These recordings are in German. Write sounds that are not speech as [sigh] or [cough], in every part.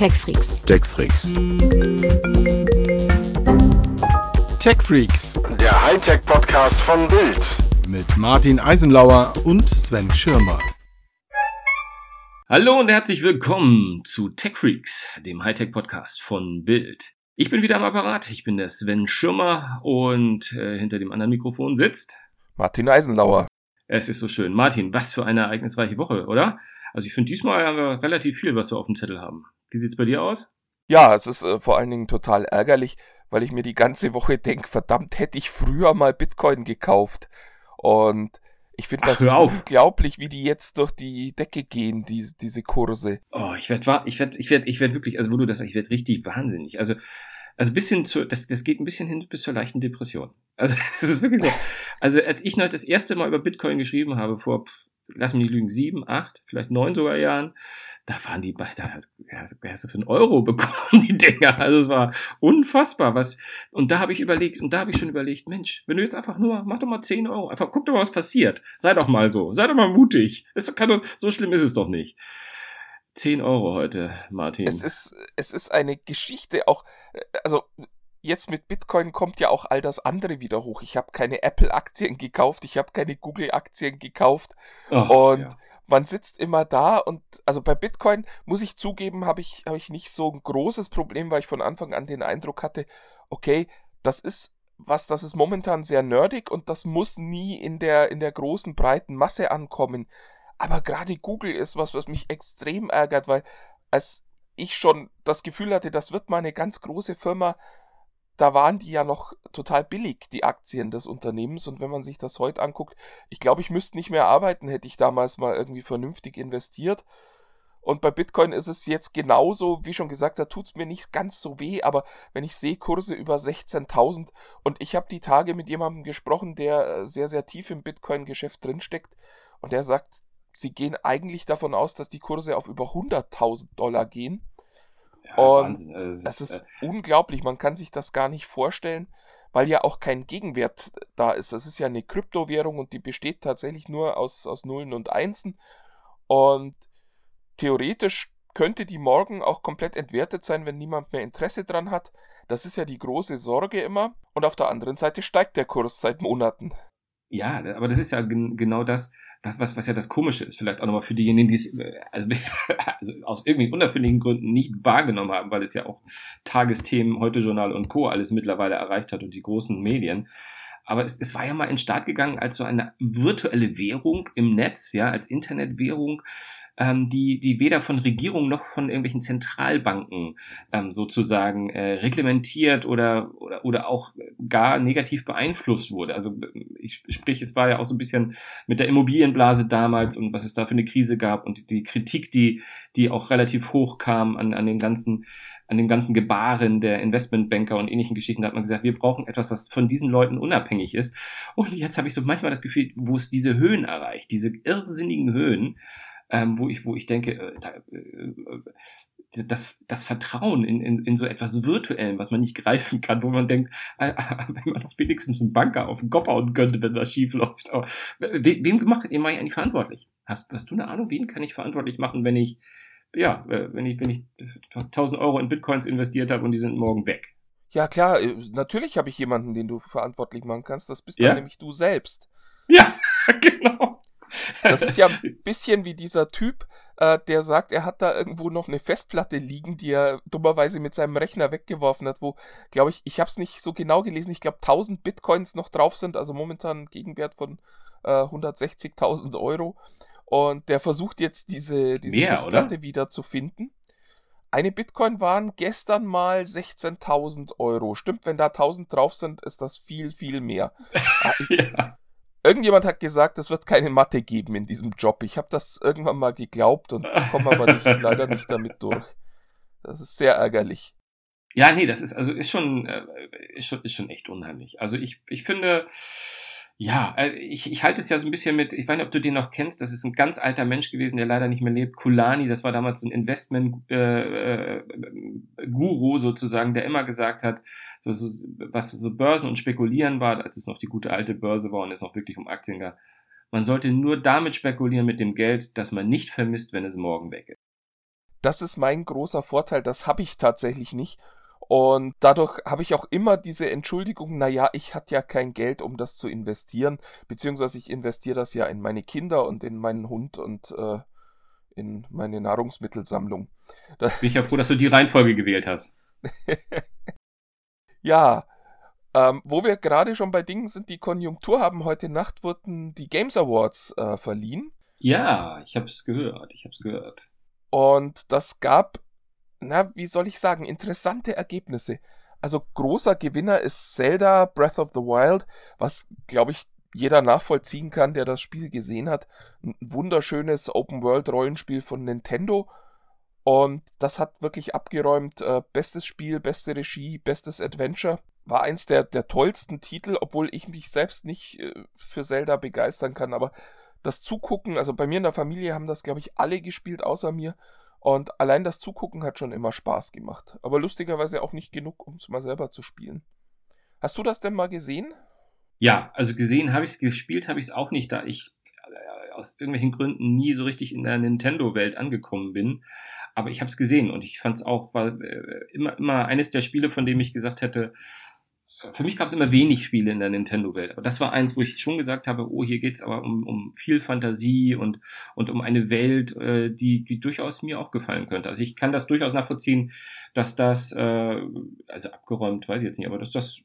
TechFreaks. TechFreaks. TechFreaks Der Hightech-Podcast von Bild. mit Martin Eisenlauer und Sven Schirmer. Hallo und herzlich willkommen zu TechFreaks, dem Hightech-Podcast von Bild. Ich bin wieder am Apparat, ich bin der Sven Schirmer und äh, hinter dem anderen Mikrofon sitzt. Martin Eisenlauer. Es ist so schön. Martin, was für eine ereignisreiche Woche, oder? Also ich finde, diesmal haben wir relativ viel, was wir auf dem Zettel haben. Wie sieht's bei dir aus? Ja, es ist äh, vor allen Dingen total ärgerlich, weil ich mir die ganze Woche denke, verdammt, hätte ich früher mal Bitcoin gekauft. Und ich finde das unglaublich, wie die jetzt durch die Decke gehen, die, diese Kurse. Oh, ich werde, ich werde, ich werde, ich werde wirklich, also wo du das, sagst, ich werde richtig wahnsinnig. Also, also bis hin zu, das, das geht ein bisschen hin bis zur leichten Depression. Also, [laughs] es ist wirklich so. Also, als ich noch das erste Mal über Bitcoin geschrieben habe, vor, lass mich nicht lügen, sieben, acht, vielleicht neun sogar Jahren, da waren die bei, da hast du für einen Euro bekommen, die Dinger. Also es war unfassbar, was, und da habe ich überlegt, und da habe ich schon überlegt, Mensch, wenn du jetzt einfach nur, mach doch mal 10 Euro, einfach guck doch mal, was passiert. Sei doch mal so, sei doch mal mutig. Ist doch, kann doch, so schlimm ist es doch nicht. 10 Euro heute, Martin. Es ist, es ist eine Geschichte auch, äh, also jetzt mit Bitcoin kommt ja auch all das andere wieder hoch. Ich habe keine Apple-Aktien gekauft, ich habe keine Google-Aktien gekauft. Oh, und ja. Man sitzt immer da und also bei Bitcoin muss ich zugeben, habe ich, habe ich nicht so ein großes Problem, weil ich von Anfang an den Eindruck hatte, okay, das ist was, das ist momentan sehr nerdig und das muss nie in der, in der großen, breiten Masse ankommen. Aber gerade Google ist was, was mich extrem ärgert, weil als ich schon das Gefühl hatte, das wird mal eine ganz große Firma, da waren die ja noch total billig, die Aktien des Unternehmens. Und wenn man sich das heute anguckt, ich glaube, ich müsste nicht mehr arbeiten, hätte ich damals mal irgendwie vernünftig investiert. Und bei Bitcoin ist es jetzt genauso, wie schon gesagt, da tut's mir nicht ganz so weh, aber wenn ich sehe Kurse über 16.000 und ich habe die Tage mit jemandem gesprochen, der äh, sehr, sehr tief im Bitcoin-Geschäft drinsteckt und der sagt, sie gehen eigentlich davon aus, dass die Kurse auf über 100.000 Dollar gehen. Ja, Und. Also es es ist äh, unglaublich, man kann sich das gar nicht vorstellen, weil ja auch kein Gegenwert da ist. Das ist ja eine Kryptowährung und die besteht tatsächlich nur aus, aus Nullen und Einsen. Und theoretisch könnte die morgen auch komplett entwertet sein, wenn niemand mehr Interesse dran hat. Das ist ja die große Sorge immer. Und auf der anderen Seite steigt der Kurs seit Monaten. Ja, aber das ist ja gen genau das, was, was ja das Komische ist. Vielleicht auch nochmal für diejenigen, die es äh, also, [laughs] also aus irgendwie unerfindlichen Gründen nicht wahrgenommen haben, weil es ja auch Tagesthemen, Heute-Journal und Co. alles mittlerweile erreicht hat und die großen Medien. Aber es, es war ja mal in den Start gegangen als so eine virtuelle Währung im Netz, ja, als Internetwährung, ähm, die, die weder von Regierungen noch von irgendwelchen Zentralbanken ähm, sozusagen äh, reglementiert oder, oder, oder auch gar negativ beeinflusst wurde. Also ich sprich, es war ja auch so ein bisschen mit der Immobilienblase damals und was es da für eine Krise gab und die Kritik, die, die auch relativ hoch kam an, an den ganzen an dem ganzen Gebaren der Investmentbanker und ähnlichen Geschichten, da hat man gesagt, wir brauchen etwas, was von diesen Leuten unabhängig ist. Und jetzt habe ich so manchmal das Gefühl, wo es diese Höhen erreicht, diese irrsinnigen Höhen, ähm, wo ich, wo ich denke, äh, da, äh, das, das Vertrauen in, in, in so etwas Virtuellem, was man nicht greifen kann, wo man denkt, äh, [laughs] wenn man doch wenigstens einen Banker auf den Kopf hauen könnte, wenn das schief läuft. Aber we, wem macht ihr mal eigentlich verantwortlich? Hast, hast du eine Ahnung, wen kann ich verantwortlich machen, wenn ich, ja, äh, wenn ich, wenn ich 1000 Euro in Bitcoins investiert habe und die sind morgen weg? Ja klar, äh, natürlich habe ich jemanden, den du verantwortlich machen kannst. Das bist Ja. dann nämlich du selbst. Ja, [laughs] genau. Das ist ja ein [laughs] bisschen wie dieser Typ, äh, der sagt, er hat da irgendwo noch eine Festplatte liegen, die er dummerweise mit seinem Rechner weggeworfen hat, wo, glaube ich, ich habe es nicht so genau gelesen, ich glaube 1000 Bitcoins noch drauf sind, also momentan Gegenwert von äh, 160.000 Euro. Und der versucht jetzt diese, diese Mehr, Festplatte wieder zu finden. Eine Bitcoin waren gestern mal 16.000 Euro. Stimmt, wenn da 1000 drauf sind, ist das viel, viel mehr. [laughs] Ah, Ja. Irgendjemand hat gesagt, es wird keine Mathe geben in diesem Job. Ich habe das irgendwann mal geglaubt und [laughs] komme aber nicht, leider nicht damit durch. Das ist sehr ärgerlich. Ja, nee, das ist also ist schon, äh, ist schon, ist schon echt unheimlich. Also ich, ich finde, ja, äh, ich, ich halte es ja so ein bisschen mit, ich weiß nicht, ob du den noch kennst, das ist ein ganz alter Mensch gewesen, der leider nicht mehr lebt, Kulani, das war damals so ein Investment-Guru äh, äh, sozusagen, der immer gesagt hat, so, so, was so Börsen und Spekulieren war, als es noch die gute alte Börse war und es noch wirklich um Aktien ging, man sollte nur damit spekulieren mit dem Geld, das man nicht vermisst, wenn es morgen weg ist. Das ist mein großer Vorteil, das habe ich tatsächlich nicht. Und dadurch habe ich auch immer diese Entschuldigung, naja, ich hatte ja kein Geld, um das zu investieren, beziehungsweise ich investiere das ja in meine Kinder und in meinen Hund und äh, in meine Nahrungsmittelsammlung. Da Bin ich ja froh, dass du die Reihenfolge gewählt hast. [laughs] ja, ähm, wo wir gerade schon bei Dingen sind, die Konjunktur haben, heute Nacht wurden die Games Awards äh, verliehen. Ja, ich habe es gehört, ich habe es gehört. Und das gab na, wie soll ich sagen, interessante Ergebnisse. Also großer Gewinner ist Zelda Breath of the Wild, was, glaube ich, jeder nachvollziehen kann, der das Spiel gesehen hat. Ein wunderschönes Open-World-Rollenspiel von Nintendo. Und das hat wirklich abgeräumt. Äh, bestes Spiel, beste Regie, bestes Adventure. War eins der, der tollsten Titel, obwohl ich mich selbst nicht äh, für Zelda begeistern kann. Aber das Zugucken, also bei mir in der Familie haben das, glaube ich, alle gespielt, außer mir. Und allein das Zugucken hat schon immer Spaß gemacht. Aber lustigerweise auch nicht genug, um es mal selber zu spielen. Hast du das denn mal gesehen? Ja, also gesehen habe ich es, gespielt habe ich es auch nicht, da ich äh, aus irgendwelchen Gründen nie so richtig in der Nintendo-Welt angekommen bin. Aber ich habe es gesehen und ich fand es auch, war äh, immer, immer eines der Spiele, von dem ich gesagt hätte, für mich gab es immer wenig Spiele in der Nintendo-Welt. Aber das war eins, wo ich schon gesagt habe, oh, hier geht's aber um, um viel Fantasie und, und um eine Welt, äh, die, die durchaus mir auch gefallen könnte. Also ich kann das durchaus nachvollziehen, dass das, äh, also abgeräumt, weiß ich jetzt nicht, aber dass das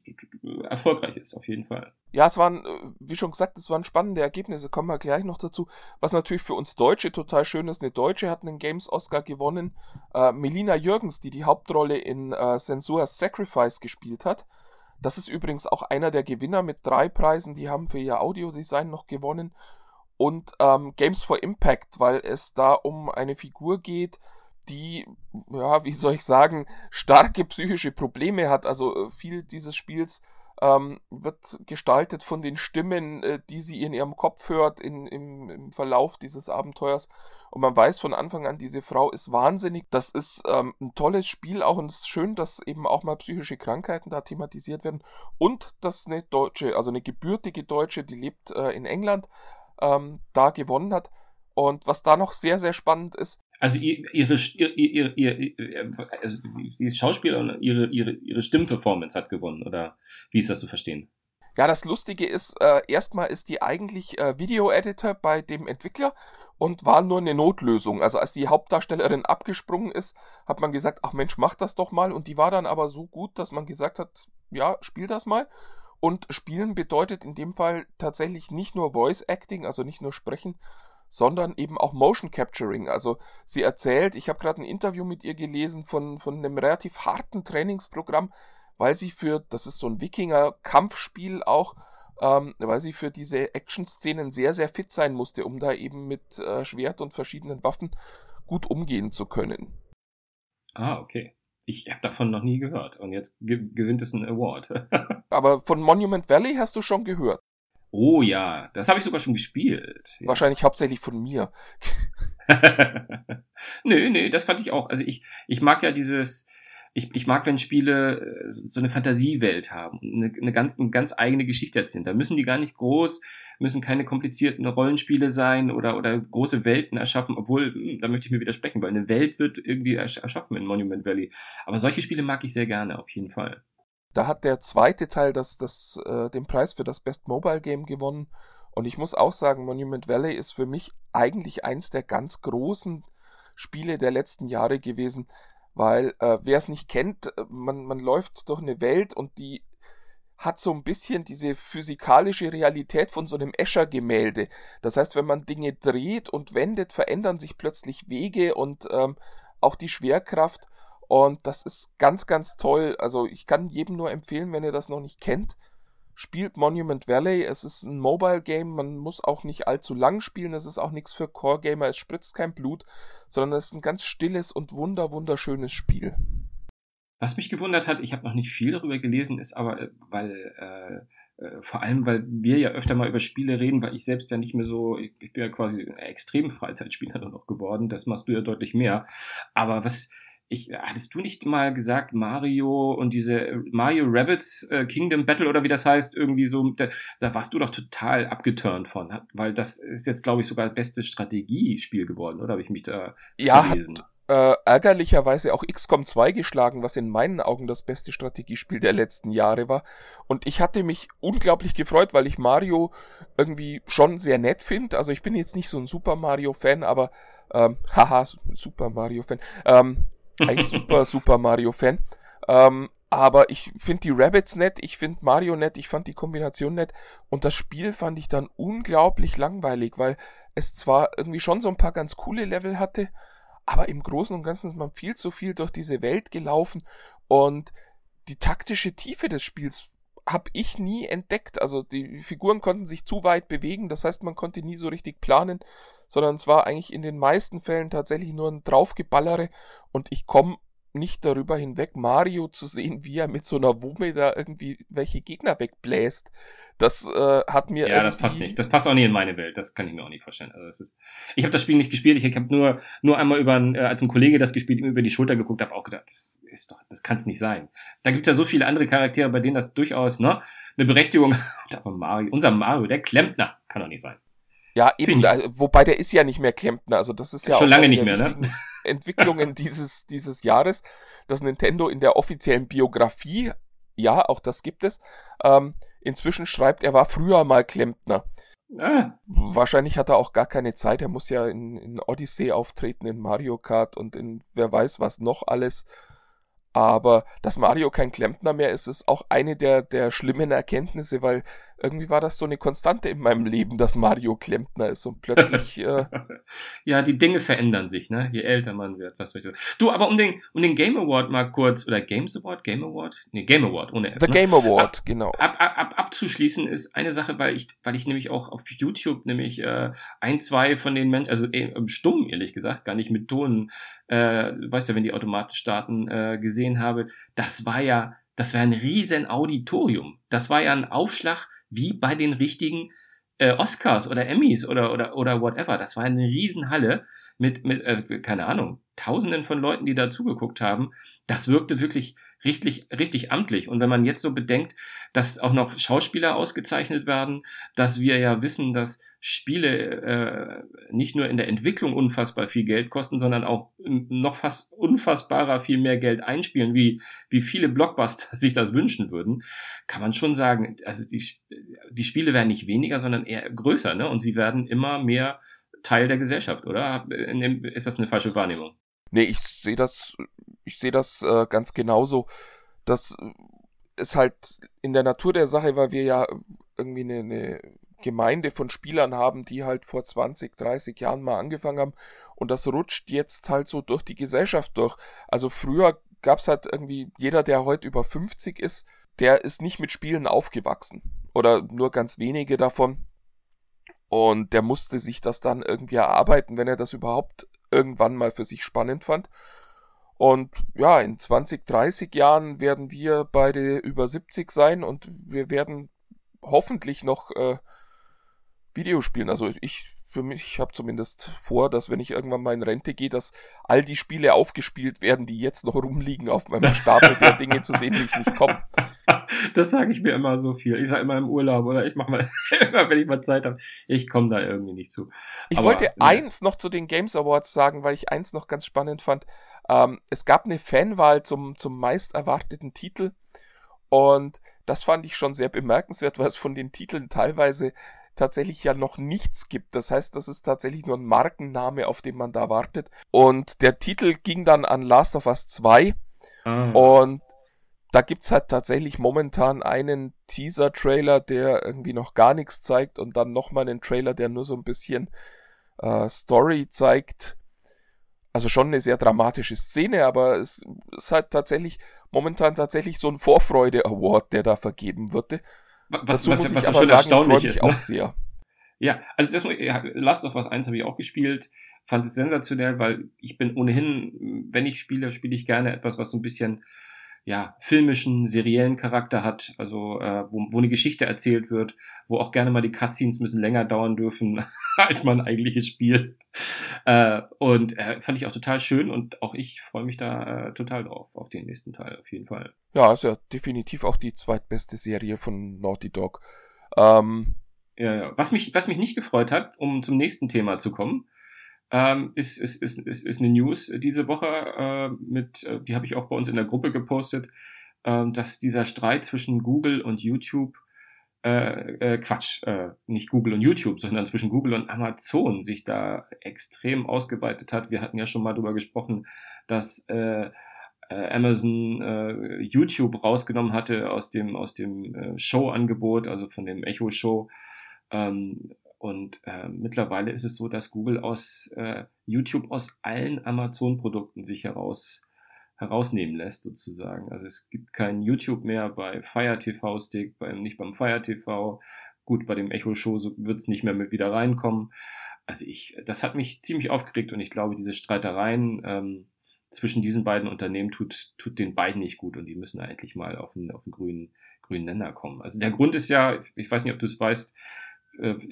erfolgreich ist, auf jeden Fall. Ja, es waren, äh, wie schon gesagt, es waren spannende Ergebnisse, kommen wir gleich noch dazu. Was natürlich für uns Deutsche total schön ist, eine Deutsche hat einen Games-Oscar gewonnen. Äh, Melina Jürgens, die die Hauptrolle in äh, Sensua's Sacrifice gespielt hat. Das ist übrigens auch einer der Gewinner mit drei Preisen. Die haben für ihr Audiodesign noch gewonnen. Und ähm, Games for Impact, weil es da um eine Figur geht, die, ja, wie soll ich sagen, starke psychische Probleme hat. Also äh, viel dieses Spiels ähm, wird gestaltet von den Stimmen, äh, die sie in ihrem Kopf hört in, im, im Verlauf dieses Abenteuers. Und man weiß von Anfang an, diese Frau ist wahnsinnig. Das ist ähm, ein tolles Spiel auch und es ist schön, dass eben auch mal psychische Krankheiten da thematisiert werden. Und dass eine Deutsche, also eine gebürtige Deutsche, die lebt äh, in England, ähm, da gewonnen hat. Und was da noch sehr, sehr spannend ist. Also ihre, ihre, ihre, ihre also sie ist Schauspielerin und ihre, ihre, ihre Stimmperformance hat gewonnen, oder wie ist das zu verstehen? Ja, das Lustige ist, äh, erstmal ist die eigentlich äh, Video-Editor bei dem Entwickler und war nur eine Notlösung. Also als die Hauptdarstellerin abgesprungen ist, hat man gesagt, ach Mensch, mach das doch mal. Und die war dann aber so gut, dass man gesagt hat, ja, spiel das mal. Und spielen bedeutet in dem Fall tatsächlich nicht nur Voice Acting, also nicht nur sprechen, sondern eben auch Motion Capturing. Also sie erzählt, ich habe gerade ein Interview mit ihr gelesen von, von einem relativ harten Trainingsprogramm, weil sie für, das ist so ein Wikinger-Kampfspiel auch, ähm, weil sie für diese Action-Szenen sehr, sehr fit sein musste, um da eben mit äh, Schwert und verschiedenen Waffen gut umgehen zu können. Ah, okay. Ich habe davon noch nie gehört und jetzt ge gewinnt es einen Award. [laughs] Aber von Monument Valley hast du schon gehört. Oh ja, das habe ich sogar schon gespielt. Wahrscheinlich hauptsächlich von mir. [laughs] nö, nö, das fand ich auch. Also ich, ich mag ja dieses, ich, ich mag, wenn Spiele äh, so eine Fantasiewelt haben und eine, eine, ganz, eine ganz eigene Geschichte erzählen. Da müssen die gar nicht groß, müssen keine komplizierten Rollenspiele sein oder, oder große Welten erschaffen, obwohl, hm, da möchte ich mir widersprechen, weil eine Welt wird irgendwie erschaffen in Monument Valley. Aber solche Spiele mag ich sehr gerne, auf jeden Fall. Da hat der zweite Teil das, das, äh, den Preis für das Best Mobile Game gewonnen. Und ich muss auch sagen, Monument Valley ist für mich eigentlich eins der ganz großen Spiele der letzten Jahre gewesen. Weil äh, wer es nicht kennt, äh, man, man läuft durch eine Welt und die hat so ein bisschen diese physikalische Realität von so einem Escher-Gemälde. Das heißt, wenn man Dinge dreht und wendet, verändern sich plötzlich Wege und ähm, auch die Schwerkraft. Und das ist ganz, ganz toll. Also ich kann jedem nur empfehlen, wenn ihr das noch nicht kennt, spielt Monument Valley. Es ist ein Mobile Game, man muss auch nicht allzu lang spielen. Es ist auch nichts für Core Gamer, es spritzt kein Blut, sondern es ist ein ganz stilles und wunder wunderschönes Spiel. Was mich gewundert hat, ich habe noch nicht viel darüber gelesen, ist aber, äh, weil äh, äh, vor allem, weil wir ja öfter mal über Spiele reden, weil ich selbst ja nicht mehr so, ich, ich bin ja quasi ein extrem Freizeitspieler noch geworden, das machst du ja deutlich mehr. Aber was, ich, hattest du nicht mal gesagt, Mario und diese äh, Mario Rabbits äh, Kingdom Battle oder wie das heißt, irgendwie so, da, da warst du doch total abgeturnt von, weil das ist jetzt, glaube ich, sogar das beste Strategiespiel geworden, oder habe ich mich da ja, verlesen? Hat, äh, ärgerlicherweise auch XCOM 2 geschlagen, was in meinen Augen das beste Strategiespiel der letzten Jahre war. Und ich hatte mich unglaublich gefreut, weil ich Mario irgendwie schon sehr nett finde. Also ich bin jetzt nicht so ein Super Mario-Fan, aber ähm, [laughs] haha, Super Mario-Fan. Ähm, eigentlich [laughs] super, Super Mario-Fan. Ähm, aber ich finde die Rabbits nett, ich finde Mario nett, ich fand die Kombination nett und das Spiel fand ich dann unglaublich langweilig, weil es zwar irgendwie schon so ein paar ganz coole Level hatte, aber im Großen und Ganzen ist man viel zu viel durch diese Welt gelaufen und die taktische Tiefe des Spiels habe ich nie entdeckt. Also die Figuren konnten sich zu weit bewegen, das heißt, man konnte nie so richtig planen, sondern es war eigentlich in den meisten Fällen tatsächlich nur ein Draufgeballere und ich komme nicht darüber hinweg, Mario zu sehen, wie er mit so einer Wumme da irgendwie welche Gegner wegbläst. Das äh, hat mir. Ja, das passt nicht. Das passt auch nicht in meine Welt. Das kann ich mir auch nicht vorstellen. Also das ist, ich habe das Spiel nicht gespielt. Ich, habe nur, nur einmal über ein, äh, als ein Kollege das gespielt, ihm über die Schulter geguckt, habe auch gedacht, das ist doch, das kann es nicht sein. Da gibt es ja so viele andere Charaktere, bei denen das durchaus ne, eine Berechtigung [laughs] hat. Aber Mario, unser Mario, der Klempner, kann doch nicht sein. Ja, eben, da, wobei der ist ja nicht mehr Klempner, also das ist ja schon lange nicht mehr, ne? Entwicklungen [laughs] dieses, dieses Jahres, dass Nintendo in der offiziellen Biografie, ja, auch das gibt es, ähm, inzwischen schreibt, er war früher mal Klempner. Ah. Wahrscheinlich hat er auch gar keine Zeit. Er muss ja in, in Odyssey auftreten, in Mario Kart und in wer weiß was noch alles. Aber dass Mario kein Klempner mehr ist, ist auch eine der, der schlimmen Erkenntnisse, weil irgendwie war das so eine Konstante in meinem Leben, dass Mario Klempner ist und plötzlich. [laughs] Äh ja, die Dinge verändern sich, ne? Je älter man wird, was soll ich sagen. Du, aber um den, um den Game Award mal kurz, oder Games Award, Game Award? Nee, Game Award, ohne S. The ne? Game Award, ab, genau. Ab, ab, ab, abzuschließen ist eine Sache, weil ich, weil ich nämlich auch auf YouTube nämlich äh, ein, zwei von den Menschen, also äh, stumm, ehrlich gesagt, gar nicht mit Ton, äh, weißt du, wenn die Automaten starten, äh, gesehen habe, das war ja, das war ein riesen Auditorium. Das war ja ein Aufschlag wie bei den richtigen äh, Oscars oder Emmys oder, oder, oder whatever. Das war eine Riesenhalle mit, mit äh, keine Ahnung, Tausenden von Leuten, die da zugeguckt haben. Das wirkte wirklich richtig, richtig amtlich. Und wenn man jetzt so bedenkt, dass auch noch Schauspieler ausgezeichnet werden, dass wir ja wissen, dass Spiele äh, nicht nur in der Entwicklung unfassbar viel Geld kosten, sondern auch noch fast unfassbarer viel mehr Geld einspielen, wie, wie viele Blockbuster [laughs] sich das wünschen würden, kann man schon sagen, also die, die Spiele werden nicht weniger, sondern eher größer, ne? Und sie werden immer mehr Teil der Gesellschaft, oder? Ist das eine falsche Wahrnehmung? Nee, ich sehe das, ich sehe das äh, ganz genauso. Das ist halt in der Natur der Sache, weil wir ja irgendwie eine, eine Gemeinde von Spielern haben, die halt vor 20, 30 Jahren mal angefangen haben und das rutscht jetzt halt so durch die Gesellschaft durch. Also früher gab es halt irgendwie, jeder, der heute über 50 ist, der ist nicht mit Spielen aufgewachsen oder nur ganz wenige davon. Und der musste sich das dann irgendwie erarbeiten, wenn er das überhaupt irgendwann mal für sich spannend fand. Und ja, in 20, 30 Jahren werden wir beide über 70 sein und wir werden hoffentlich noch äh, Videospielen. Also ich für mich habe zumindest vor, dass wenn ich irgendwann mal in Rente gehe, dass all die Spiele aufgespielt werden, die jetzt noch rumliegen auf meinem Stapel der Dinge, zu denen ich nicht komme. [laughs] Das sage ich mir immer so viel. Ich sage immer im Urlaub oder ich mache mal [laughs] immer, wenn ich mal Zeit habe. Ich komme da irgendwie nicht zu. Ich Aber, wollte ne. eins noch zu den Games Awards sagen, weil ich eins noch ganz spannend fand. Ähm, es gab eine Fanwahl zum, zum meist erwarteten Titel und das fand ich schon sehr bemerkenswert, weil es von den Titeln teilweise tatsächlich ja noch nichts gibt. Das heißt, das ist tatsächlich nur ein Markenname, auf den man da wartet. Und der Titel ging dann an Last of Us 2. Ah. Und da gibt's halt tatsächlich momentan einen Teaser-Trailer, der irgendwie noch gar nichts zeigt und dann nochmal einen Trailer, der nur so ein bisschen äh, Story zeigt. Also schon eine sehr dramatische Szene, aber es ist halt tatsächlich momentan tatsächlich so ein Vorfreude-Award, der da vergeben würde. Was, Dazu was, muss was, ich aber sagen, erstaunlich ich ist, ne? auch sehr. Ja, also das, ja, Last of Us 1 habe ich auch gespielt, fand es sensationell, weil ich bin ohnehin, wenn ich spiele, spiele ich gerne etwas, was so ein bisschen ja, filmischen, seriellen Charakter hat, also äh, wo, wo eine Geschichte erzählt wird, wo auch gerne mal die Cutscenes ein bisschen länger dauern dürfen [laughs] als mein eigentliches Spiel. Äh, und äh, fand ich auch total schön und auch ich freue mich da äh, total drauf, auf den nächsten Teil, auf jeden Fall. Ja, ist ja definitiv auch die zweitbeste Serie von Naughty Dog. Ähm, ja, ja. Was mich, was mich nicht gefreut hat, um zum nächsten Thema zu kommen, ähm, ist, ist, ist, ist, ist eine News diese Woche, äh, mit, äh, die habe ich auch bei uns in der Gruppe gepostet, äh, dass dieser Streit zwischen Google und YouTube, äh, äh, Quatsch, äh, nicht Google und YouTube, sondern zwischen Google und Amazon sich da extrem ausgeweitet hat. Wir hatten ja schon mal darüber gesprochen, dass Amazon äh, YouTube rausgenommen hatte aus dem, aus dem äh, Show-Angebot, also von dem Echo-Show. Ähm, und äh, mittlerweile ist es so, dass Google aus äh, YouTube aus allen Amazon-Produkten sich heraus herausnehmen lässt, sozusagen. Also es gibt kein YouTube mehr bei Fire TV Stick, beim, nicht beim Fire TV. Gut, bei dem Echo Show so, wird es nicht mehr mit wieder reinkommen. Also ich, das hat mich ziemlich aufgeregt und ich glaube, diese Streitereien ähm, zwischen diesen beiden Unternehmen tut, tut den beiden nicht gut und die müssen eigentlich mal auf einen, auf einen grünen, grünen Nenner kommen. Also der Grund ist ja, ich weiß nicht, ob du es weißt,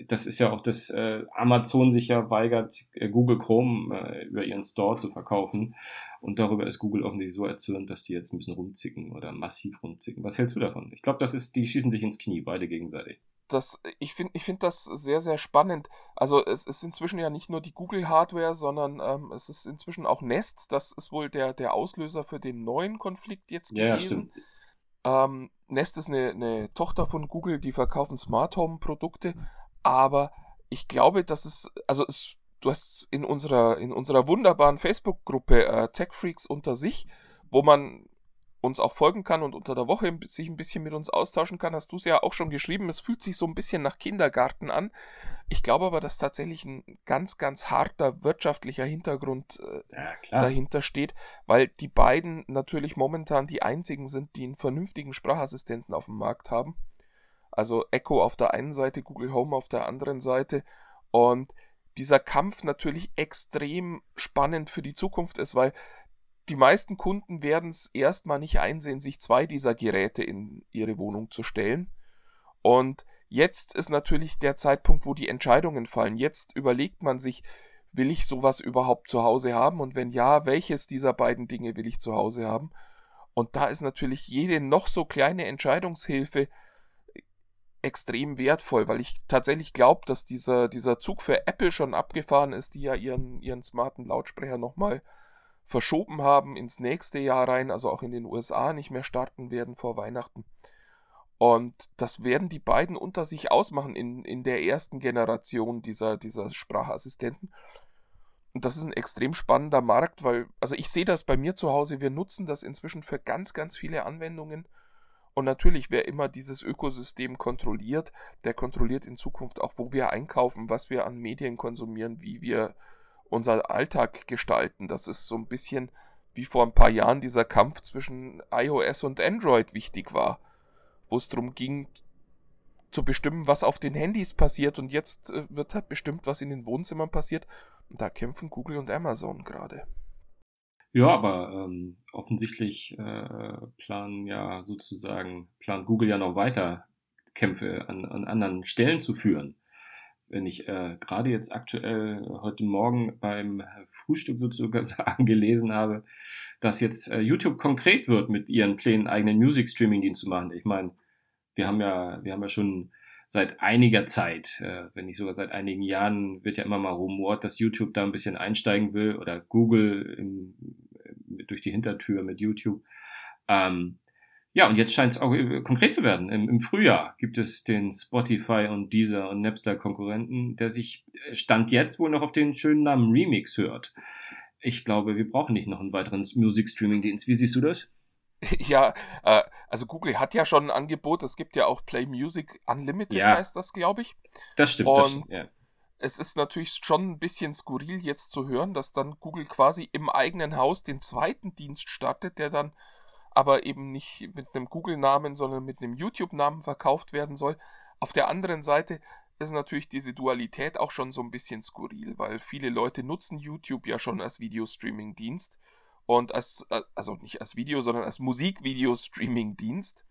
das ist ja auch, dass äh, Amazon sich ja weigert, äh, Google Chrome über ihren Store zu verkaufen. Und darüber ist Google offensichtlich so erzürnt, dass die jetzt ein bisschen rumzicken oder massiv rumzicken. Was hältst du davon? Ich glaube, das ist, die schießen sich ins Knie, beide gegenseitig. Das, ich finde ich find das sehr, sehr spannend. Also es ist inzwischen ja nicht nur die Google-Hardware, sondern ähm, es ist inzwischen auch Nest. Das ist wohl der, der Auslöser für den neuen Konflikt jetzt gewesen. Ja, ähm, Nest ist eine, eine Tochter von Google, die verkaufen Smart Home Produkte, aber ich glaube, dass es, also es, du hast in unserer, in unserer wunderbaren Facebook-Gruppe äh, Tech Freaks unter sich, wo man uns auch folgen kann und unter der Woche sich ein bisschen mit uns austauschen kann, hast du es ja auch schon geschrieben. Es fühlt sich so ein bisschen nach Kindergarten an. Ich glaube aber, dass tatsächlich ein ganz, ganz harter wirtschaftlicher Hintergrund äh, ja, dahinter steht, weil die beiden natürlich momentan die einzigen sind, die einen vernünftigen Sprachassistenten auf dem Markt haben. Also Echo auf der einen Seite, Google Home auf der anderen Seite. Und dieser Kampf natürlich extrem spannend für die Zukunft ist, weil die meisten Kunden werden es erstmal nicht einsehen, sich zwei dieser Geräte in ihre Wohnung zu stellen. Und jetzt ist natürlich der Zeitpunkt, wo die Entscheidungen fallen. Jetzt überlegt man sich, will ich sowas überhaupt zu Hause haben? Und wenn ja, welches dieser beiden Dinge will ich zu Hause haben? Und da ist natürlich jede noch so kleine Entscheidungshilfe extrem wertvoll, weil ich tatsächlich glaube, dass dieser, dieser Zug für Apple schon abgefahren ist, die ja ihren, ihren smarten Lautsprecher nochmal verschoben haben ins nächste Jahr rein, also auch in den USA nicht mehr starten werden vor Weihnachten. Und das werden die beiden unter sich ausmachen in, in der ersten Generation dieser, dieser Sprachassistenten. Und das ist ein extrem spannender Markt, weil, also ich sehe das bei mir zu Hause, wir nutzen das inzwischen für ganz, ganz viele Anwendungen. Und natürlich, wer immer dieses Ökosystem kontrolliert, der kontrolliert in Zukunft auch, wo wir einkaufen, was wir an Medien konsumieren, wie wir unser Alltag gestalten. Das ist so ein bisschen wie vor ein paar Jahren dieser Kampf zwischen iOS und Android wichtig war, wo es darum ging, zu bestimmen, was auf den Handys passiert und jetzt äh, wird halt bestimmt, was in den Wohnzimmern passiert. Und da kämpfen Google und Amazon gerade. Ja, aber ähm, offensichtlich äh, planen ja sozusagen, plant Google ja noch weiter Kämpfe an, an anderen Stellen zu führen wenn ich äh, gerade jetzt aktuell heute Morgen beim Frühstück sozusagen [laughs] gelesen habe, dass jetzt äh, YouTube konkret wird mit ihren Plänen, eigenen Music Streaming Dienst zu machen. Ich meine, wir haben ja, wir haben ja schon seit einiger Zeit, äh, wenn nicht sogar seit einigen Jahren, wird ja immer mal rumort, dass YouTube da ein bisschen einsteigen will oder Google im, durch die Hintertür mit YouTube. Ähm, ja, und jetzt scheint es auch äh, konkret zu werden. Im, Im, Frühjahr gibt es den Spotify und Deezer und Napster Konkurrenten, der sich äh, Stand jetzt wohl noch auf den schönen Namen Remix hört. Ich glaube, wir brauchen nicht noch einen weiteren Musikstreaming-Dienst. Wie siehst du das? [laughs] Ja, äh, also Google hat ja schon ein Angebot. Es gibt ja auch Play Music Unlimited, ja. heißt das, glaube ich. Das stimmt. Und das stimmt, ja. es ist natürlich schon ein bisschen skurril jetzt zu hören, dass dann Google quasi im eigenen Haus den zweiten Dienst startet, der dann aber eben nicht mit einem Google-Namen, sondern mit einem YouTube-Namen verkauft werden soll. Auf der anderen Seite ist natürlich diese Dualität auch schon so ein bisschen skurril, weil viele Leute nutzen YouTube ja schon als Videostreaming-Dienst und als, äh, also nicht als Video, sondern als Musik-Video-Streaming-Dienst.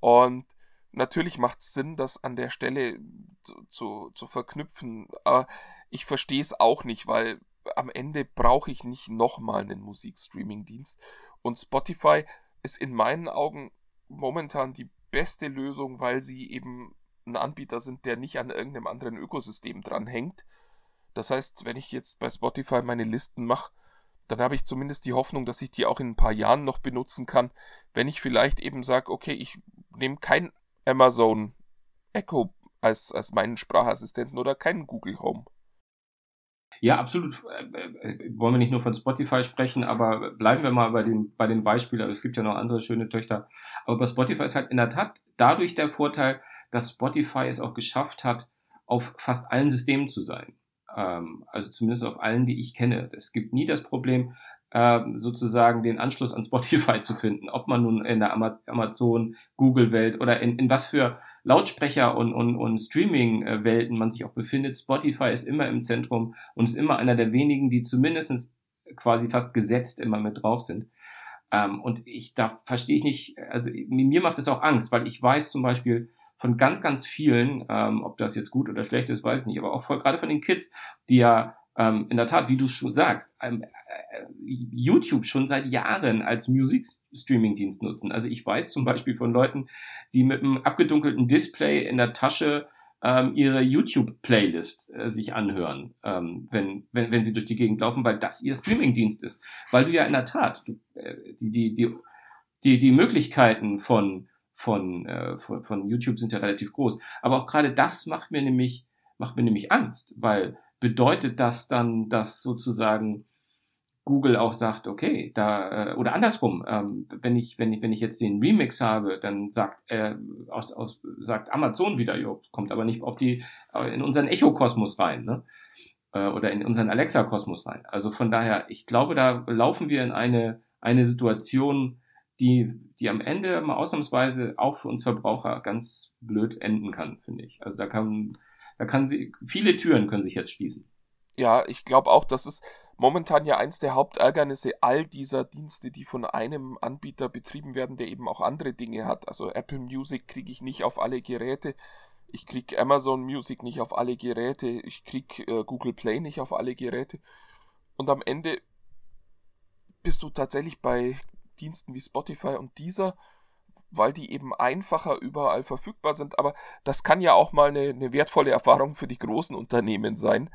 Und natürlich macht es Sinn, das an der Stelle zu, zu, zu verknüpfen. Aber ich verstehe es auch nicht, weil am Ende brauche ich nicht nochmal einen Musikstreaming-Dienst. Und Spotify ist in meinen Augen momentan die beste Lösung, weil sie eben ein Anbieter sind, der nicht an irgendeinem anderen Ökosystem dranhängt. Das heißt, wenn ich jetzt bei Spotify meine Listen mache, dann habe ich zumindest die Hoffnung, dass ich die auch in ein paar Jahren noch benutzen kann, wenn ich vielleicht eben sage, okay, ich nehme kein Amazon Echo als, als meinen Sprachassistenten oder keinen Google Home. Ja, absolut. Äh, äh, wollen wir nicht nur von Spotify sprechen, aber bleiben wir mal bei dem, bei dem Beispiel. Also es gibt ja noch andere schöne Töchter. Aber bei Spotify ist halt in der Tat dadurch der Vorteil, dass Spotify es auch geschafft hat, auf fast allen Systemen zu sein. Ähm, also zumindest auf allen, die ich kenne. Es gibt nie das Problem, äh, sozusagen den Anschluss an Spotify [laughs] zu finden, ob man nun in der Amazon, Google-Welt oder in, in was für Lautsprecher und, und, und Streaming-Welten man sich auch befindet. Spotify ist immer im Zentrum und ist immer einer der wenigen, die zumindest quasi fast gesetzt immer mit drauf sind. Ähm, und ich, da verstehe ich nicht, also mir macht es auch Angst, weil ich weiß zum Beispiel, von ganz, ganz vielen, ähm, ob das jetzt gut oder schlecht ist, weiß ich nicht, aber auch voll, gerade von den Kids, die ja ähm, in der Tat, wie du schon sagst, ähm, äh, YouTube schon seit Jahren als Musikstreaming-Dienst nutzen. Also ich weiß zum Beispiel von Leuten, die mit einem abgedunkelten Display in der Tasche ähm, ihre YouTube-Playlist äh, sich anhören, ähm, wenn, wenn, wenn sie durch die Gegend laufen, weil das ihr Streaming-Dienst ist. Weil du ja in der Tat du, äh, die, die, die, die, die Möglichkeiten von von, äh, von, von YouTube sind ja relativ groß. Aber auch gerade das macht mir nämlich, macht mir nämlich Angst, weil bedeutet das dann, dass sozusagen Google auch sagt, okay, da, äh, oder andersrum, ähm, wenn ich, wenn ich, wenn ich jetzt den Remix habe, dann sagt, äh, aus, aus, sagt Amazon wieder, jo, kommt aber nicht auf die, äh, in unseren Echo-Kosmos rein, ne? Äh, oder in unseren Alexa-Kosmos rein. Also von daher, ich glaube, da laufen wir in eine, eine Situation, die, die am Ende mal ausnahmsweise auch für uns Verbraucher ganz blöd enden kann, finde ich. Also da kann, da kann sie, viele Türen können sich jetzt schließen. Ja, ich glaube auch, das ist momentan ja eins der Hauptärgernisse all dieser Dienste, die von einem Anbieter betrieben werden, der eben auch andere Dinge hat. Also Apple Music kriege ich nicht auf alle Geräte. Ich kriege Amazon Music nicht auf alle Geräte. Ich kriege äh, Google Play nicht auf alle Geräte. Und am Ende bist du tatsächlich bei Diensten wie Spotify und dieser, weil die eben einfacher überall verfügbar sind. Aber das kann ja auch mal eine, eine wertvolle Erfahrung für die großen Unternehmen sein,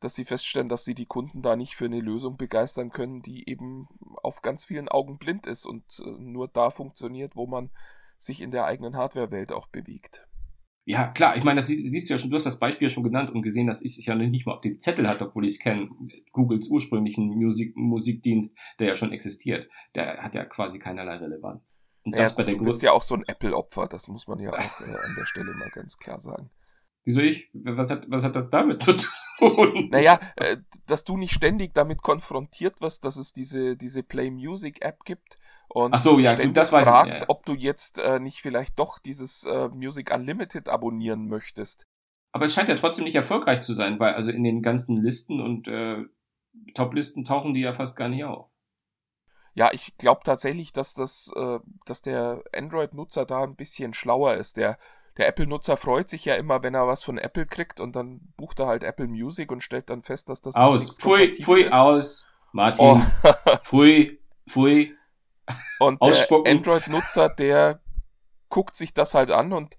dass sie feststellen, dass sie die Kunden da nicht für eine Lösung begeistern können, die eben auf ganz vielen Augen blind ist und äh, nur da funktioniert, wo man sich in der eigenen Hardware-Welt auch bewegt. Ja, klar, ich meine, das siehst du ja schon, du hast das Beispiel schon genannt und gesehen, dass ich es ja nicht mal auf dem Zettel hatte, obwohl ich es kenne, Googles ursprünglichen Musik, Musikdienst, der ja schon existiert, der hat ja quasi keinerlei Relevanz. Und ja, das bei der du bist ja auch so ein Apple-Opfer, das muss man ja auch äh, an der Stelle mal ganz klar sagen. Wieso ich? Was hat, was hat das damit zu tun? [laughs] Naja, äh, dass du nicht ständig damit konfrontiert wirst, dass es diese, diese Play Music App gibt und Ach so, ja, ständig das weiß fragt, ich, ja. ob du jetzt äh, nicht vielleicht doch dieses äh, Music Unlimited abonnieren möchtest. Aber es scheint ja trotzdem nicht erfolgreich zu sein, weil also in den ganzen Listen und äh, Top-Listen tauchen die ja fast gar nicht auf. Ja, ich glaube tatsächlich, dass das, äh, dass der Android-Nutzer da ein bisschen schlauer ist. Der, der Apple-Nutzer freut sich ja immer, wenn er was von Apple kriegt und dann bucht er halt Apple Music und stellt dann fest, dass das aus. Pfui, pfui, ist. aus. Martin. Oh. [laughs] [laughs] pfui, pfui. Und der Android-Nutzer, der guckt sich das halt an und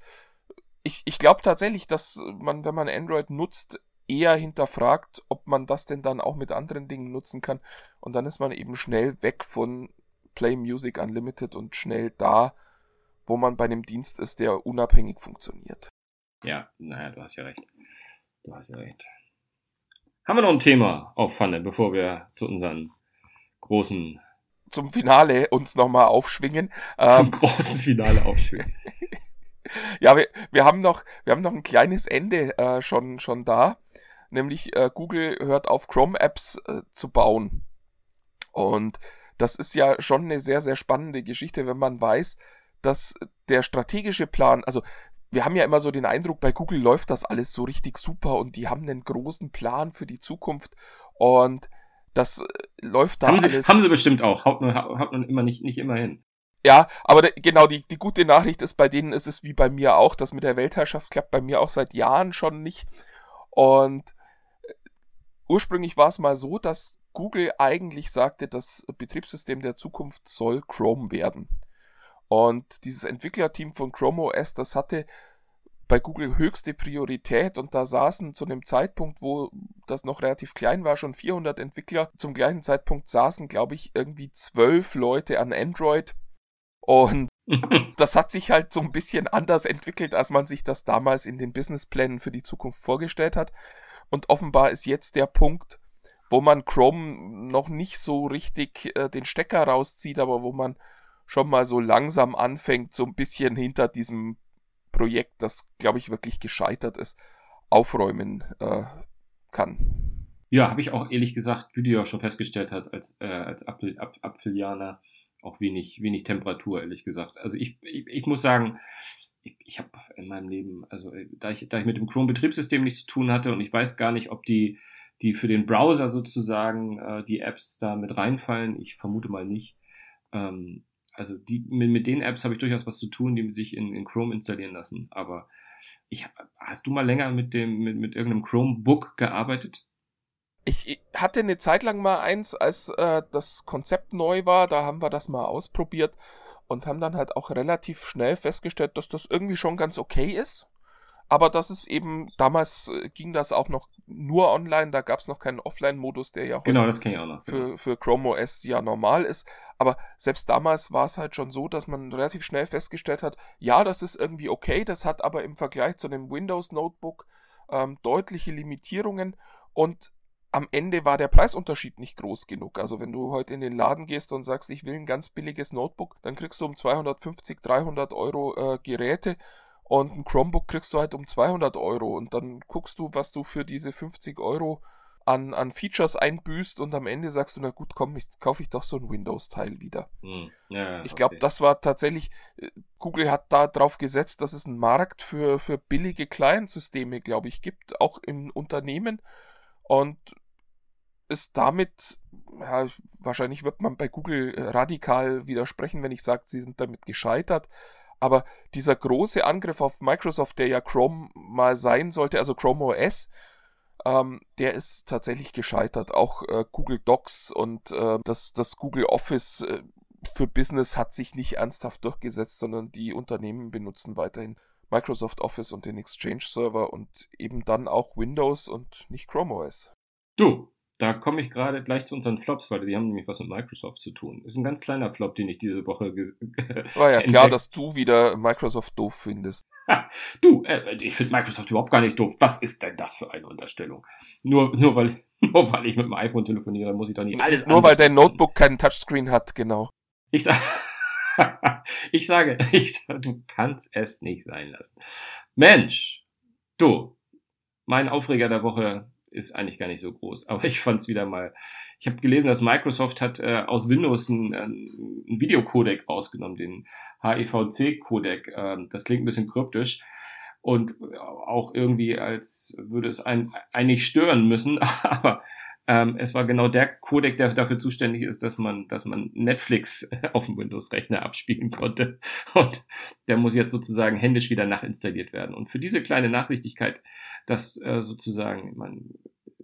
ich, ich glaube tatsächlich, dass man, wenn man Android nutzt, eher hinterfragt, ob man das denn dann auch mit anderen Dingen nutzen kann. Und dann ist man eben schnell weg von Play Music Unlimited und schnell da, wo man bei einem Dienst ist, der unabhängig funktioniert. Ja, naja, du hast ja recht. Du hast ja recht. Haben wir noch ein Thema auf Pfanne, bevor wir zu unseren großen zum Finale uns nochmal aufschwingen. Zum ähm, großen Finale aufschwingen. [laughs] ja, wir, wir haben noch, wir haben noch ein kleines Ende äh, schon, schon da. Nämlich äh, Google hört auf, Chrome-Apps äh, zu bauen. Und das ist ja schon eine sehr, sehr spannende Geschichte, wenn man weiß, dass der strategische Plan, also wir haben ja immer so den Eindruck, bei Google läuft das alles so richtig super und die haben einen großen Plan für die Zukunft und das äh, läuft da haben alles. Sie, haben sie bestimmt auch. Haut man, haut immer nicht, nicht immer hin. Ja, aber genau, die, die gute Nachricht ist, bei denen ist es wie bei mir auch. Das mit der Weltherrschaft klappt bei mir auch seit Jahren schon nicht. Und äh, ursprünglich war es mal so, dass Google eigentlich sagte, das Betriebssystem der Zukunft soll Chrome werden. Und dieses Entwicklerteam von Chrome OS, das hatte bei Google höchste Priorität und da saßen zu einem Zeitpunkt, wo das noch relativ klein war, schon 400 Entwickler. Zum gleichen Zeitpunkt saßen, glaube ich, irgendwie zwölf Leute an Android und [laughs] das hat sich halt so ein bisschen anders entwickelt, als man sich das damals in den Businessplänen für die Zukunft vorgestellt hat. Und offenbar ist jetzt der Punkt, wo man Chrome noch nicht so richtig äh, den Stecker rauszieht, aber wo man schon mal so langsam anfängt, so ein bisschen hinter diesem Projekt, das, glaube ich, wirklich gescheitert ist, aufräumen äh, kann. Ja, habe ich auch ehrlich gesagt, wie du ja schon festgestellt hast, als, äh, als Apfel, Ap Apfelianer auch wenig, wenig Temperatur, ehrlich gesagt. Also ich, ich, ich muss sagen, ich, ich habe in meinem Leben, also äh, da ich, da ich mit dem Chrome-Betriebssystem nichts zu tun hatte und ich weiß gar nicht, ob die, die für den Browser sozusagen äh, die Apps da mit reinfallen, ich vermute mal nicht. Ähm, also die, mit, mit den Apps habe ich durchaus was zu tun, die sich in, in Chrome installieren lassen. Aber ich, hast du mal länger mit dem, mit, mit irgendeinem Chromebook gearbeitet? Ich hatte eine Zeit lang mal eins, als äh, das Konzept neu war, da haben wir das mal ausprobiert und haben dann halt auch relativ schnell festgestellt, dass das irgendwie schon ganz okay ist. Aber das ist eben, damals äh, ging das auch noch nur online, da gab es noch keinen Offline-Modus, der ja genau, das ich auch noch, für, genau. für Chrome OS ja normal ist. Aber selbst damals war es halt schon so, dass man relativ schnell festgestellt hat, ja, das ist irgendwie okay, das hat aber im Vergleich zu einem Windows-Notebook ähm, deutliche Limitierungen und am Ende war der Preisunterschied nicht groß genug. Also wenn du heute in den Laden gehst und sagst, ich will ein ganz billiges Notebook, dann kriegst du um 250, 300 Euro äh, Geräte und ein Chromebook kriegst du halt um 200 Euro und dann guckst du, was du für diese 50 Euro an, an Features einbüßt und am Ende sagst du, na gut, komm, ich, kaufe ich doch so ein Windows-Teil wieder. Hm. Ja, ich glaube, okay. das war tatsächlich, äh, Google hat da drauf gesetzt, dass es einen Markt für, für billige Client-Systeme, glaube ich, gibt, auch im Unternehmen und ist damit, ja, wahrscheinlich wird man bei Google äh, radikal widersprechen, wenn ich sage, sie sind damit gescheitert, aber dieser große Angriff auf Microsoft, der ja Chrome mal sein sollte, also Chrome OS, ähm, der ist tatsächlich gescheitert. Auch äh, Google Docs und äh, das, das Google Office äh, für Business hat sich nicht ernsthaft durchgesetzt, sondern die Unternehmen benutzen weiterhin Microsoft Office und den Exchange Server und eben dann auch Windows und nicht Chrome OS. Du, da komme ich gerade gleich zu unseren Flops, weil die haben nämlich was mit Microsoft zu tun. Ist ein ganz kleiner Flop, den ich diese Woche War [laughs] ja klar, dass du wieder Microsoft doof findest. du, äh, ich finde Microsoft überhaupt gar nicht doof. Was ist denn das für eine Unterstellung? Nur, nur, weil, [laughs] nur weil ich mit dem iPhone telefoniere, muss ich doch nicht alles Nur weil dein Notebook keinen Touchscreen hat, genau. Ich, sag, [laughs] ich sage, ich sage, du kannst es nicht sein lassen. Mensch, du, mein Aufreger der Woche ist eigentlich gar nicht so groß. [laughs] Aber ich fand es wieder mal. Ich habe gelesen, dass Microsoft hat äh, aus Windows einen, einen Videocodec rausgenommen, den HEVC-Codec. Ähm, das klingt ein bisschen kryptisch und auch irgendwie, als würde es einen eigentlich stören müssen. [laughs] Aber ähm, es war genau der Codec, der dafür zuständig ist, dass man, dass man Netflix [laughs] auf dem Windows-Rechner abspielen konnte. Und der muss jetzt sozusagen händisch wieder nachinstalliert werden. Und für diese kleine Nachsichtigkeit, dass äh, sozusagen man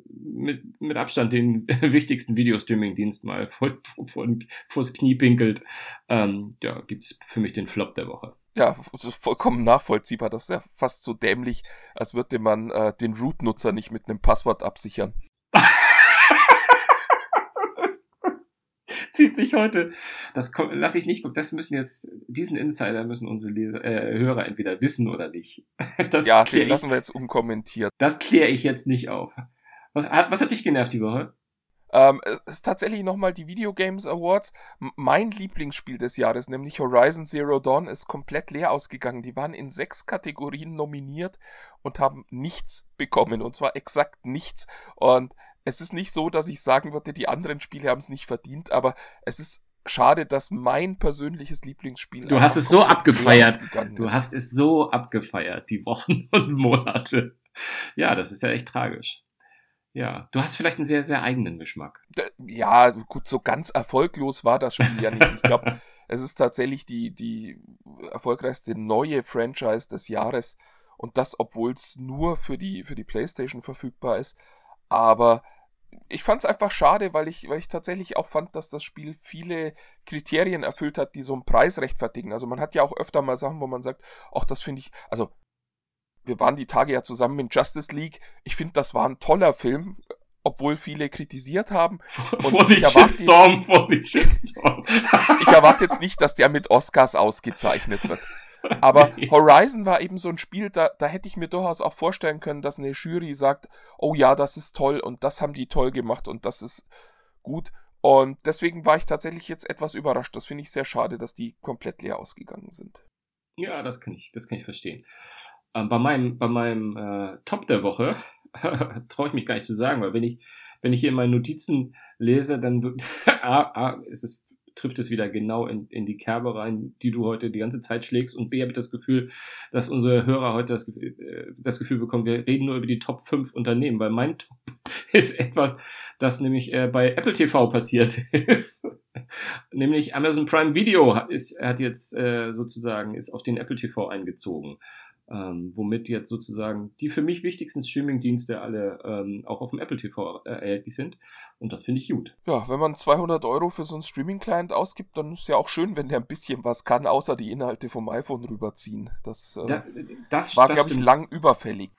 mit, mit Abstand den [laughs] wichtigsten Videostreaming-Dienst mal vor, vor, vors Knie pinkelt, ähm, ja, gibt's für mich den Flop der Woche. Ja, vollkommen nachvollziehbar. Das ist ja fast so dämlich, als würde man äh, den Root-Nutzer nicht mit einem Passwort absichern. Zieht sich heute. Das lasse ich nicht. Das müssen jetzt diesen Insider müssen unsere Leser, äh, Hörer entweder wissen oder nicht. [laughs] Das ja, den lassen wir jetzt unkommentiert. Das kläre ich jetzt nicht auf. Was hat, was hat dich genervt die Woche? Ähm, es ist tatsächlich nochmal die Video Games Awards. Mein Lieblingsspiel des Jahres, nämlich Horizon Zero Dawn, ist komplett leer ausgegangen. Die waren in sechs Kategorien nominiert und haben nichts bekommen. Und zwar exakt nichts. Und es ist nicht so, dass ich sagen würde, die anderen Spiele haben es nicht verdient, aber es ist schade, dass mein persönliches Lieblingsspiel. Du hast es so abgefeiert. Du hast es so abgefeiert, die Wochen [laughs] und Monate. Ja, das ist ja echt tragisch. Ja, du hast vielleicht einen sehr, sehr eigenen Geschmack. Ja, gut, so ganz erfolglos war das Spiel ja nicht. Ich glaube, [laughs] es ist tatsächlich die, die erfolgreichste neue Franchise des Jahres. Und das, obwohl es nur für die, für die PlayStation verfügbar ist. Aber ich fand es einfach schade, weil ich, weil ich tatsächlich auch fand, dass das Spiel viele Kriterien erfüllt hat, die so einen Preis rechtfertigen. Also man hat ja auch öfter mal Sachen, wo man sagt, ach, das finde ich, also wir waren die Tage ja zusammen in Justice League. Ich finde, das war ein toller Film, obwohl viele kritisiert haben. [laughs] Und Vorsicht, Shitstorm, jetzt, Vorsicht, Shitstorm. ich erwarte jetzt nicht, dass der mit Oscars ausgezeichnet wird. [laughs] Aber. Horizon war eben so ein Spiel, da, da hätte ich mir durchaus auch vorstellen können, dass eine Jury sagt, oh ja, das ist toll und das haben die toll gemacht und das ist gut. Und deswegen war ich tatsächlich jetzt etwas überrascht. Das finde ich sehr schade, dass die komplett leer ausgegangen sind. Ja, das kann ich, das kann ich verstehen. Ähm, bei meinem, bei meinem äh, Top der Woche [laughs] traue ich mich gar nicht zu sagen, weil wenn ich, wenn ich hier in meinen Notizen lese, dann A, [laughs] A, ist es trifft es wieder genau in, in die Kerbe rein, die du heute die ganze Zeit schlägst. Und B, habe ich das Gefühl, dass unsere Hörer heute das, äh, das Gefühl bekommen, wir reden nur über die Top 5 Unternehmen, weil mein Top [laughs] ist etwas, das nämlich äh, bei Apple TV passiert [laughs] ist. nämlich Amazon Prime Video ist, hat jetzt äh, sozusagen, ist auf den Apple TV eingezogen ähm, womit jetzt sozusagen die für mich wichtigsten Streaming-Dienste alle ähm, auch auf dem Apple TV äh, erhältlich sind. Und das finde ich gut. Ja, wenn man 200 Euro für so einen Streaming-Client ausgibt, dann ist ja auch schön, wenn der ein bisschen was kann, außer die Inhalte vom iPhone rüberziehen. Das, äh, da, das war, glaube ich, lang überfällig.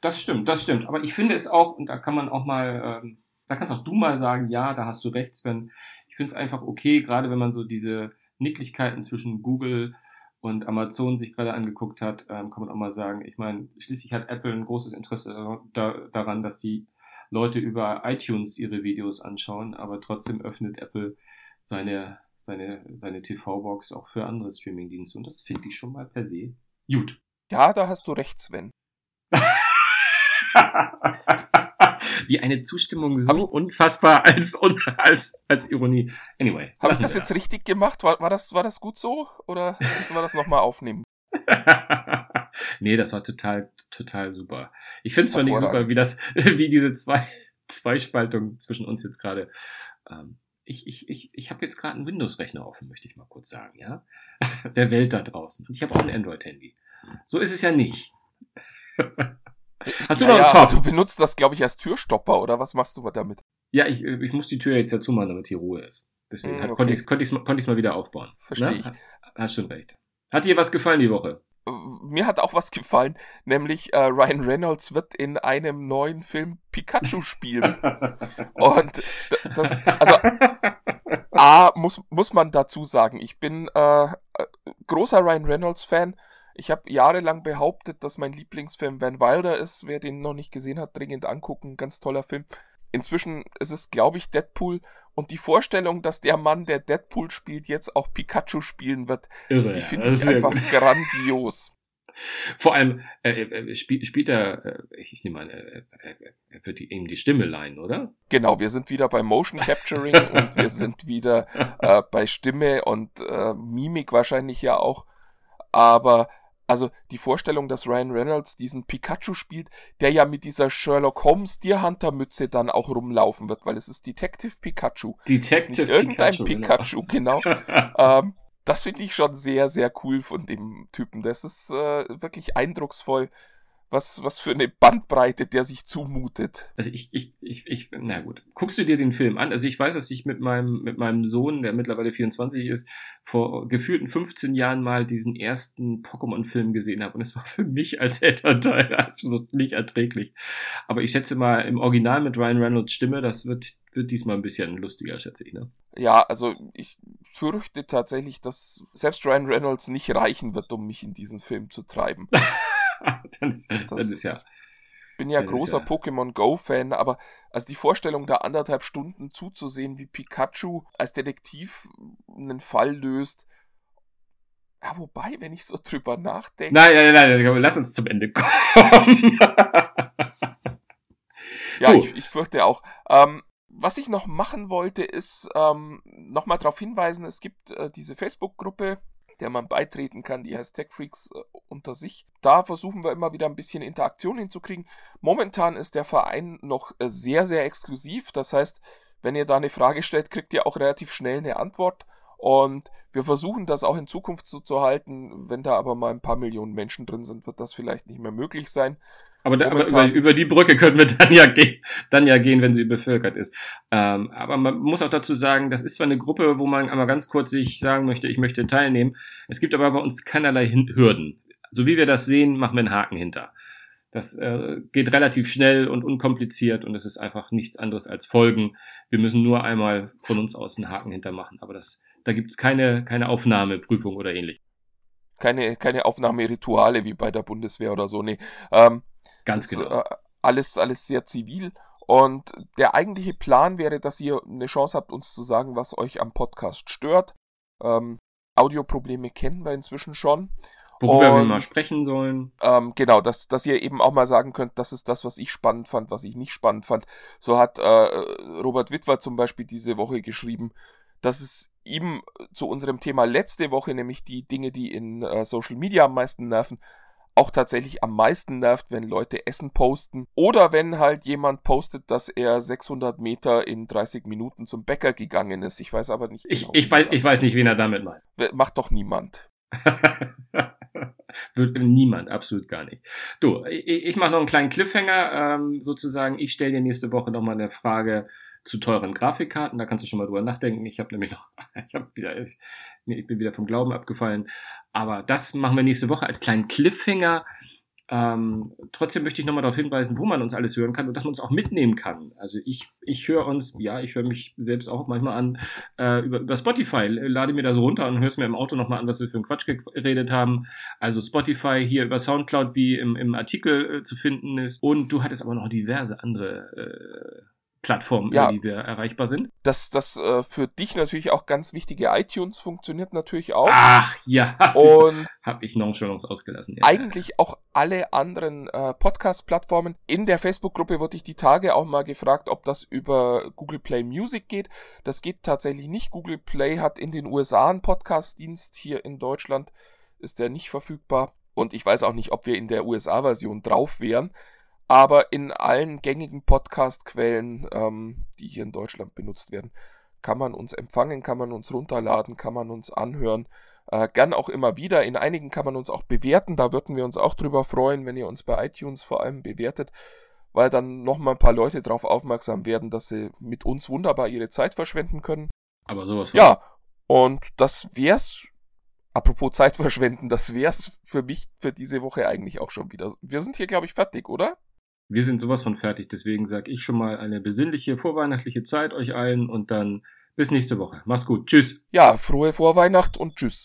Das stimmt, das stimmt. Aber ich finde es auch, und da kann man auch mal, ähm, da kannst auch du mal sagen, ja, da hast du recht, Sven. Ich finde es einfach okay, gerade wenn man so diese Nicklichkeiten zwischen Google und Amazon sich gerade angeguckt hat, ähm, kann man auch mal sagen, ich meine, schließlich hat Apple ein großes Interesse da, daran, dass die Leute über iTunes ihre Videos anschauen, aber trotzdem öffnet Apple seine, seine, seine TV-Box auch für andere Streaming-Dienste und das finde ich schon mal per se gut. Ja, da hast du recht, Sven. [laughs] Wie eine Zustimmung so ich, unfassbar als, als, als Ironie. Anyway. Habe ich das jetzt das. richtig gemacht? War, war, das, war das gut so? Oder müssen wir das nochmal aufnehmen? [laughs] [laughs] nee, das war total, total super. Ich finde es zwar nicht super, wie das, [laughs] wie diese zwei, Zweispaltung zwischen uns jetzt gerade. Ähm, ich, ich, ich, ich habe jetzt gerade einen Windows-Rechner offen, möchte ich mal kurz sagen, ja? [laughs] Der Welt da draußen. Und ich habe auch ein Android-Handy. So ist es ja nicht. Hast du ja, noch einen ja, Top? Du benutzt das, glaube ich, als Türstopper oder was machst du damit? Ja, ich, ich muss die Tür jetzt ja zumachen, damit hier Ruhe ist. Deswegen mm, okay. konnte ich es konnte ich's, konnte mal wieder aufbauen. Verstehe ich. Hast schon recht. Hat dir was gefallen die Woche? Mir hat auch was gefallen, nämlich äh, Ryan Reynolds wird in einem neuen Film Pikachu spielen. [laughs] Und das, also A, muss, muss man dazu sagen, ich bin äh, äh großer Ryan Reynolds Fan ich habe jahrelang behauptet, dass mein Lieblingsfilm Van Wilder ist. Wer den noch nicht gesehen hat, dringend angucken. Ganz toller Film. Inzwischen ist es, glaube ich, Deadpool. Und die Vorstellung, dass der Mann, der Deadpool spielt, jetzt auch Pikachu spielen wird, Irre, die finde ich einfach gut. grandios. Vor allem äh, äh, spielt, spielt er, äh, ich nehme an, äh, er wird ihm die Stimme leihen, oder? Genau, wir sind wieder bei Motion Capturing [laughs] und wir sind wieder äh, bei Stimme und äh, Mimik wahrscheinlich ja auch. Aber also die Vorstellung, dass Ryan Reynolds diesen Pikachu spielt, der ja mit dieser Sherlock Holmes Deerhunter Mütze dann auch rumlaufen wird, weil es ist Detective Pikachu. Detective nicht irgendein Pikachu, genau. genau. [laughs] ähm, das finde ich schon sehr, sehr cool von dem Typen. Das ist äh, wirklich eindrucksvoll, was, was für eine Bandbreite der sich zumutet. Also ich, ich, ich, ich, na gut. Guckst du dir den Film an? Also ich weiß, dass ich mit meinem, mit meinem Sohn, der mittlerweile 24 ist, vor gefühlten 15 Jahren mal diesen ersten Pokémon-Film gesehen habe. Und es war für mich als Elternteil [laughs] absolut nicht erträglich. Aber ich schätze mal, im Original mit Ryan Reynolds Stimme, das wird, wird diesmal ein bisschen lustiger, schätze ich, ne? Ja, also ich fürchte tatsächlich, dass selbst Ryan Reynolds nicht reichen wird, um mich in diesen Film zu treiben. [laughs] [laughs] dann, ist, dann ist ja. Ich bin ja großer ja. Pokémon Go-Fan, aber also die Vorstellung, da anderthalb Stunden zuzusehen, wie Pikachu als Detektiv einen Fall löst, ja, wobei, wenn ich so [laughs] drüber nachdenke. Nein, nein, nein, nein, lass uns zum Ende kommen. ja, ich, ich fürchte auch. Ähm, was ich noch machen wollte, ist ähm, nochmal darauf hinweisen, es gibt äh, diese Facebook-Gruppe der man beitreten kann, die heißt TechFreaks äh, unter sich. Da versuchen wir immer wieder ein bisschen Interaktion hinzukriegen. Momentan ist der Verein noch äh, sehr, sehr exklusiv. Das heißt, wenn ihr da eine Frage stellt, kriegt ihr auch relativ schnell eine Antwort. Und wir versuchen das auch in Zukunft so zu halten. Wenn da aber mal ein paar Millionen Menschen drin sind, wird das vielleicht nicht mehr möglich sein. Aber, da, aber über, über, die Brücke können wir [laughs] dann ja, gehen, dann ja gehen, wenn sie bevölkert ist. Ähm, aber man muss auch dazu sagen, das ist zwar eine Gruppe, wo man einmal ganz kurz sich sagen möchte, ich möchte teilnehmen. Es gibt aber bei uns keinerlei Hürden. so wie wir das sehen, machen wir einen Haken hinter. Das äh, geht relativ schnell und unkompliziert und es ist einfach nichts anderes als Folgen. Wir müssen nur einmal von uns aus einen Haken hintermachen. Aber das, da gibt es keine, keine Aufnahmeprüfung oder ähnlich. Keine, keine Aufnahmerituale wie bei der Bundeswehr oder so. Nee. Ähm, Ganz ist, genau. Äh, alles, alles sehr zivil. Und der eigentliche Plan wäre, dass ihr eine Chance habt, uns zu sagen, was euch am Podcast stört. Ähm, Audioprobleme kennen wir inzwischen schon. Worüber wir und- mal sprechen sollen. Ähm, genau, dass, dass ihr eben auch mal sagen könnt, das ist das, was ich spannend fand, was ich nicht spannend fand. So hat äh, Robert Witwer zum Beispiel diese Woche geschrieben, dass es ihm zu unserem Thema letzte Woche, nämlich die Dinge, die in äh, Social Media am meisten nerven, auch tatsächlich am meisten nervt, wenn Leute Essen posten oder wenn halt jemand postet, dass er 600 Meter in 30 Minuten zum Bäcker gegangen ist. Ich weiß aber nicht. Ich, genau, ich, weiß, ich weiß nicht, wen er damit meint. Macht doch niemand. [laughs] Wird niemand, absolut gar nicht. Du, ich, ich mache noch einen kleinen Cliffhanger, ähm, sozusagen. Ich stelle dir nächste Woche nochmal eine Frage zu teuren Grafikkarten. Da kannst du schon mal drüber nachdenken. Ich habe nämlich noch, [laughs] ich habe wieder, ich, ich bin wieder vom Glauben abgefallen. Aber das machen wir nächste Woche als kleinen Cliffhanger. Ähm, trotzdem möchte ich nochmal darauf hinweisen, wo man uns alles hören kann und dass man uns auch mitnehmen kann. Also ich, ich höre uns, ja, ich höre mich selbst auch manchmal an äh, über, über Spotify, lade mir da so runter und höre es mir im Auto nochmal an, was wir für einen Quatsch geredet haben. Also Spotify hier über Soundcloud, wie im, im Artikel äh, zu finden ist. Und du hattest aber noch diverse andere äh, Plattformen, Ja. über die wir erreichbar sind. Das, das äh, für dich natürlich auch ganz wichtige iTunes funktioniert natürlich auch. Ach ja, [laughs] Und habe ich Nonchalance ausgelassen. Ja. eigentlich auch alle anderen äh, Podcast-Plattformen. In der Facebook-Gruppe wurde ich die Tage auch mal gefragt, ob das über Google Play Music geht. Das geht tatsächlich nicht. Google Play hat in den USA einen Podcast-Dienst. Hier in Deutschland ist der nicht verfügbar. Und ich weiß auch nicht, ob wir in der USA-Version drauf wären. Aber in allen gängigen Podcast-Quellen, ähm, die hier in Deutschland benutzt werden, kann man uns empfangen, kann man uns runterladen, kann man uns anhören. Äh, gern auch immer wieder. In einigen kann man uns auch bewerten. Da würden wir uns auch drüber freuen, wenn ihr uns bei iTunes vor allem bewertet, weil dann nochmal ein paar Leute darauf aufmerksam werden, dass sie mit uns wunderbar ihre Zeit verschwenden können. Aber sowas. Ja, und das wär's. Apropos Zeit [laughs] verschwenden, das wär's für mich für diese Woche eigentlich auch schon wieder. Wir sind hier, glaube ich, fertig, oder? Wir sind sowas von fertig, deswegen sage ich schon mal eine besinnliche vorweihnachtliche Zeit euch allen und dann bis nächste Woche. Mach's gut. Tschüss. Ja, frohe Vorweihnacht und tschüss.